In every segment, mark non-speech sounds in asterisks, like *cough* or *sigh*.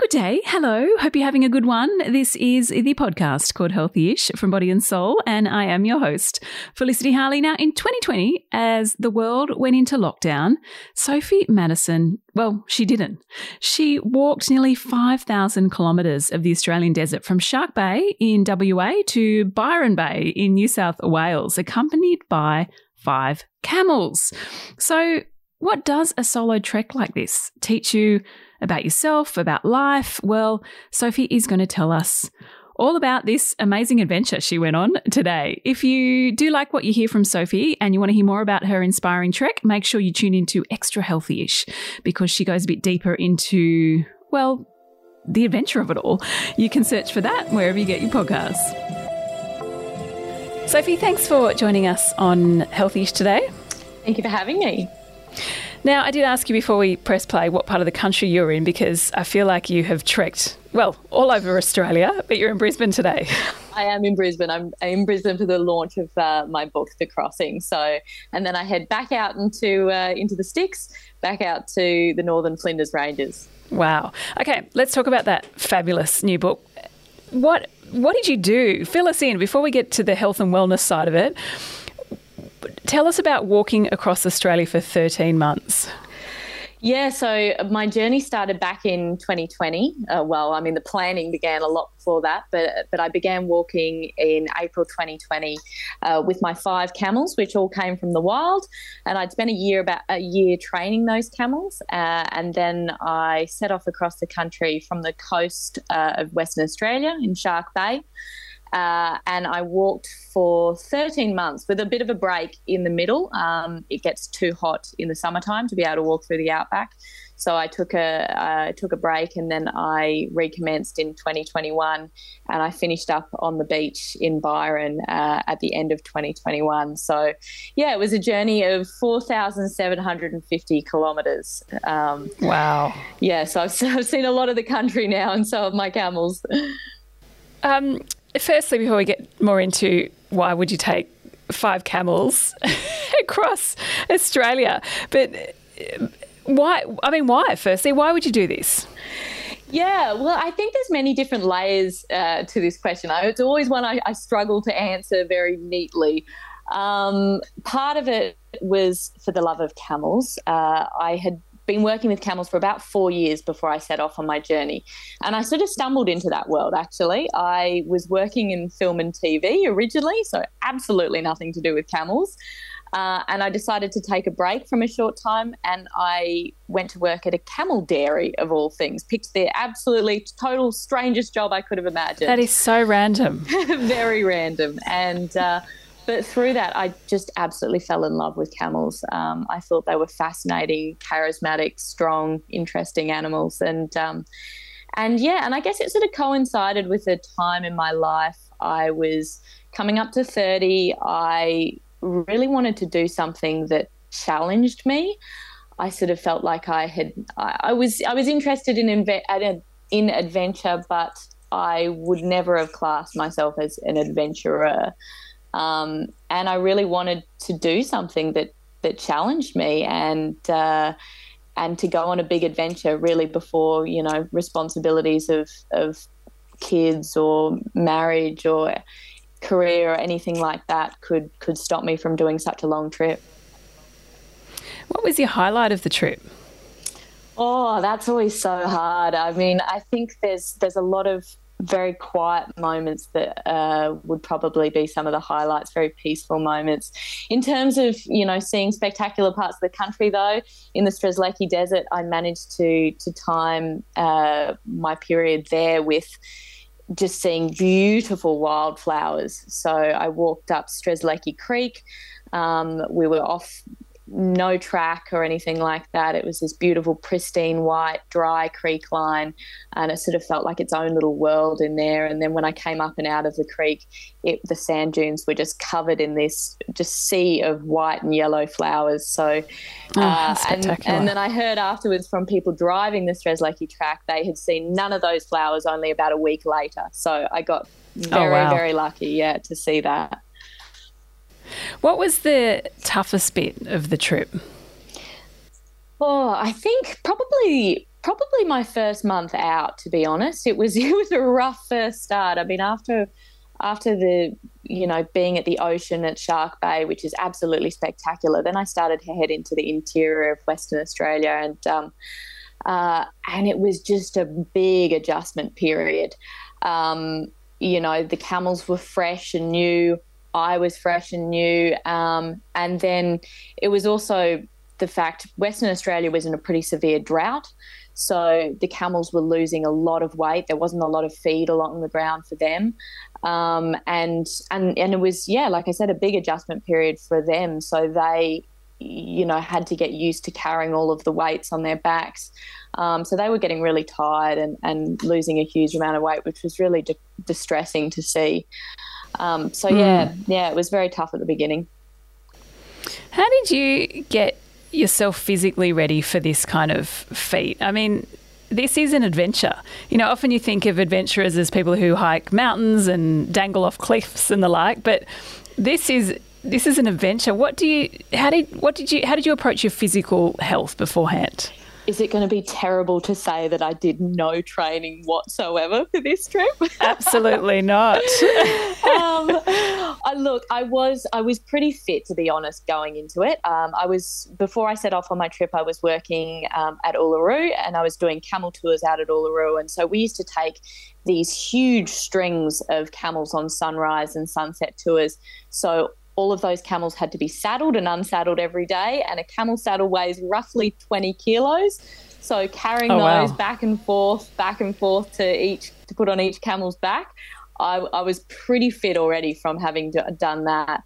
Good day. Hello. Hope you're having a good one. This is the podcast called Healthy Ish from Body and Soul, and I am your host, Felicity Harley. Now, in 2020, as the world went into lockdown, Sophie Matterson, well, she didn't. She walked nearly 5,000 kilometres of the Australian desert from Shark Bay in WA to Byron Bay in New South Wales, accompanied by five camels. So, what does a solo trek like this teach you about yourself, about life? Well, Sophie is going to tell us all about this amazing adventure she went on today. If you do like what you hear from Sophie and you want to hear more about her inspiring trek, make sure you tune into Extra Healthy ish because she goes a bit deeper into, well, the adventure of it all. You can search for that wherever you get your podcasts. Sophie, thanks for joining us on Healthyish today. Thank you for having me. Now, I did ask you before we press play what part of the country you're in because I feel like you have trekked, well, all over Australia, but you're in Brisbane today. *laughs* I am in Brisbane. I'm in Brisbane for the launch of uh, my book, The Crossing. So, and then I head back out into uh, into the sticks, back out to the Northern Flinders Ranges. Wow. Okay, let's talk about that fabulous new book. What what did you do? Fill us in before we get to the health and wellness side of it. Tell us about walking across Australia for 13 months. Yeah, so my journey started back in 2020. Uh, well, I mean, the planning began a lot before that, but but I began walking in April 2020 uh, with my five camels, which all came from the wild, and I'd spent a year about a year training those camels, uh, and then I set off across the country from the coast uh, of Western Australia in Shark Bay. Uh, and I walked for 13 months with a bit of a break in the middle. Um, it gets too hot in the summertime to be able to walk through the outback. So I took a uh, took a break and then I recommenced in 2021 and I finished up on the beach in Byron uh, at the end of 2021. So yeah, it was a journey of 4,750 kilometers. Um, wow. Yeah, so I've, *laughs* I've, seen a lot of the country now and so have my camels. Um, firstly, before we get more into why would you take five camels *laughs* across Australia, but uh, why? I mean, why? Firstly, why would you do this? Yeah, well, I think there's many different layers uh, to this question. I, it's always one I, I, struggle to answer very neatly. Um, part of it was for the love of camels. Uh, I had been working with camels for about four years before I set off on my journey. And I sort of stumbled into that world, actually. I was working in film and TV originally, so absolutely nothing to do with camels. Uh, and I decided to take a break from a short time and I went to work at a camel dairy of all things. Picked the absolutely total strangest job I could have imagined. That is so random. *laughs* Very random. And uh, but through that, I just absolutely fell in love with camels. Um, I thought they were fascinating, charismatic, strong, interesting animals, and um, and yeah, and I guess it sort of coincided with a time in my life. I was coming up to thirty. I really wanted to do something that challenged me. I sort of felt like I had. I, I was I was interested in inve- in adventure, but I would never have classed myself as an adventurer. Um, and I really wanted to do something that that challenged me and uh, and to go on a big adventure really before you know responsibilities of of kids or marriage or career or anything like that could could stop me from doing such a long trip. What was your highlight of the trip? Oh, that's always so hard. I mean, I think there's there's a lot of very quiet moments that uh, would probably be some of the highlights, very peaceful moments. In terms of, you know, seeing spectacular parts of the country, though, in the Strzelecki Desert, I managed to, to time uh, my period there with just seeing beautiful wildflowers. So I walked up Strzelecki Creek. Um, we were off no track or anything like that. It was this beautiful, pristine, white, dry creek line, and it sort of felt like its own little world in there. And then when I came up and out of the creek, it, the sand dunes were just covered in this just sea of white and yellow flowers. So, oh, uh, and, and, then I heard afterwards from people driving the Strzelecki track, they had seen none of those flowers only about a week later. So I got oh, very, oh, wow. very lucky, yeah, to see that. What was the toughest bit of the trip? Oh, I think probably probably my first month out, to be honest. It was *laughs* it was a rough first start. I mean, after after the you know being at the ocean at Shark Bay, which is absolutely spectacular, then I started to head into the interior of Western Australia, and um, uh, and it was just a big adjustment period. Um, you know, the camels were fresh and new. I was fresh and new, um, and then it was also the fact Western Australia was in a pretty severe drought. So the camels were losing a lot of weight. There wasn't a lot of feed along the ground for them. Um, and, and, and it was, yeah, like I said, a big adjustment period for them. So they, you know, had to get used to carrying all of the weights on their backs. Um, so they were getting really tired and, and losing a huge amount of weight, which was really di- distressing to see. Um, so yeah, mm. yeah, it was very tough at the beginning. How did you get yourself physically ready for this kind of feat? I mean, this is an adventure. You know, often you think of adventurers as people who hike mountains and dangle off cliffs and the like, but this is this is an adventure. What do you how did what did you how did you approach your physical health beforehand? Is it going to be terrible to say that I did no training whatsoever for this trip? *laughs* Absolutely not. um, I look, I was I was pretty fit to be honest going into it. Um, I was before I set off on my trip. I was working um, at Uluru and I was doing camel tours out at Uluru, and so we used to take these huge strings of camels on sunrise and sunset tours. So all of those camels had to be saddled and unsaddled every day, and a camel saddle weighs roughly 20 kilos. So carrying oh, those wow. back and forth, back and forth to each to put on each camel's back, I, I was pretty fit already from having do, done that.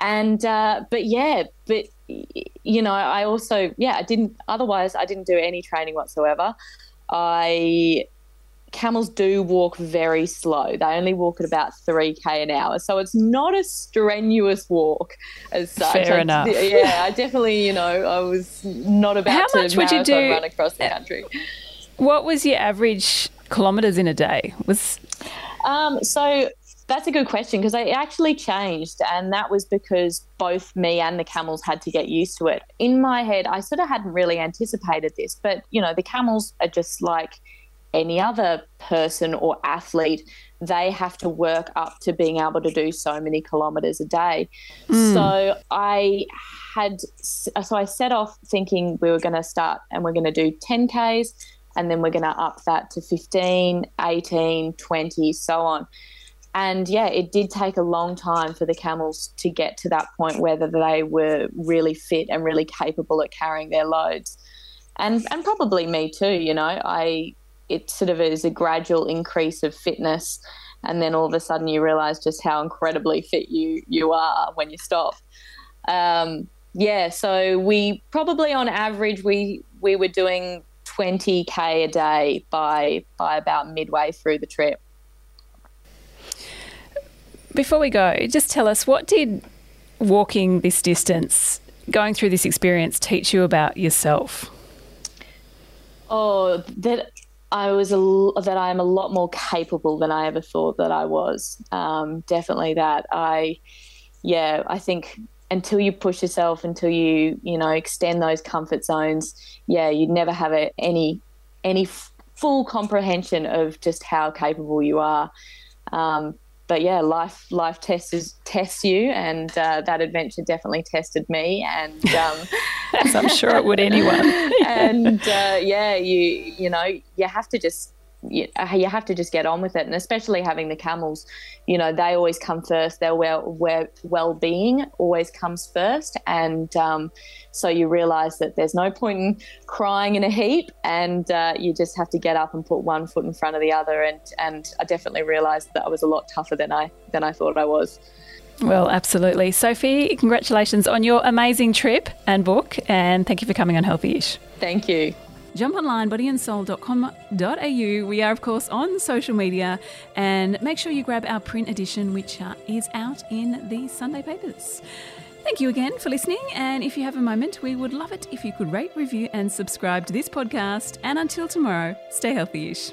And uh, but yeah, but you know, I also yeah, I didn't. Otherwise, I didn't do any training whatsoever. I camels do walk very slow. They only walk at about 3k an hour. So it's not a strenuous walk as such. Fair I, enough. Yeah, I definitely, you know, I was not about How to much would you do, run across the country. What was your average kilometres in a day? Was um, so that's a good question because it actually changed, and that was because both me and the camels had to get used to it. In my head, I sort of hadn't really anticipated this, but you know, the camels are just like any other person or athlete, they have to work up to being able to do so many kilometers a day. Mm. So I had, so I set off thinking we were going to start and we're going to do 10Ks and then we're going to up that to 15, 18, 20, so on. And yeah, it did take a long time for the camels to get to that point where they were really fit and really capable at carrying their loads. And, and probably me too, you know, I it sort of is a gradual increase of fitness and then all of a sudden you realize just how incredibly fit you you are when you stop. Um, yeah so we probably on average we we were doing 20k a day by by about midway through the trip. Before we go just tell us what did walking this distance going through this experience teach you about yourself? Oh that I was a, that I am a lot more capable than I ever thought that I was. Um, definitely that I, yeah, I think until you push yourself, until you you know extend those comfort zones, yeah, you'd never have a, any any f- full comprehension of just how capable you are. Um, but yeah, life life tests tests you, and uh, that adventure definitely tested me, and um, *laughs* as I'm sure it would anyone. *laughs* and uh, yeah, you you know you have to just you, you have to just get on with it, and especially having the camels, you know, they always come first. Their well well being always comes first, and um, so you realise that there's no point in crying in a heap, and uh, you just have to get up and put one foot in front of the other. And and I definitely realised that I was a lot tougher than I than I thought I was. Well, absolutely. Sophie, congratulations on your amazing trip and book, and thank you for coming on Healthyish. Thank you. Jump online, bodyandsoul.com.au. We are, of course, on social media. And make sure you grab our print edition, which uh, is out in the Sunday papers. Thank you again for listening. And if you have a moment, we would love it if you could rate, review, and subscribe to this podcast. And until tomorrow, stay healthy ish.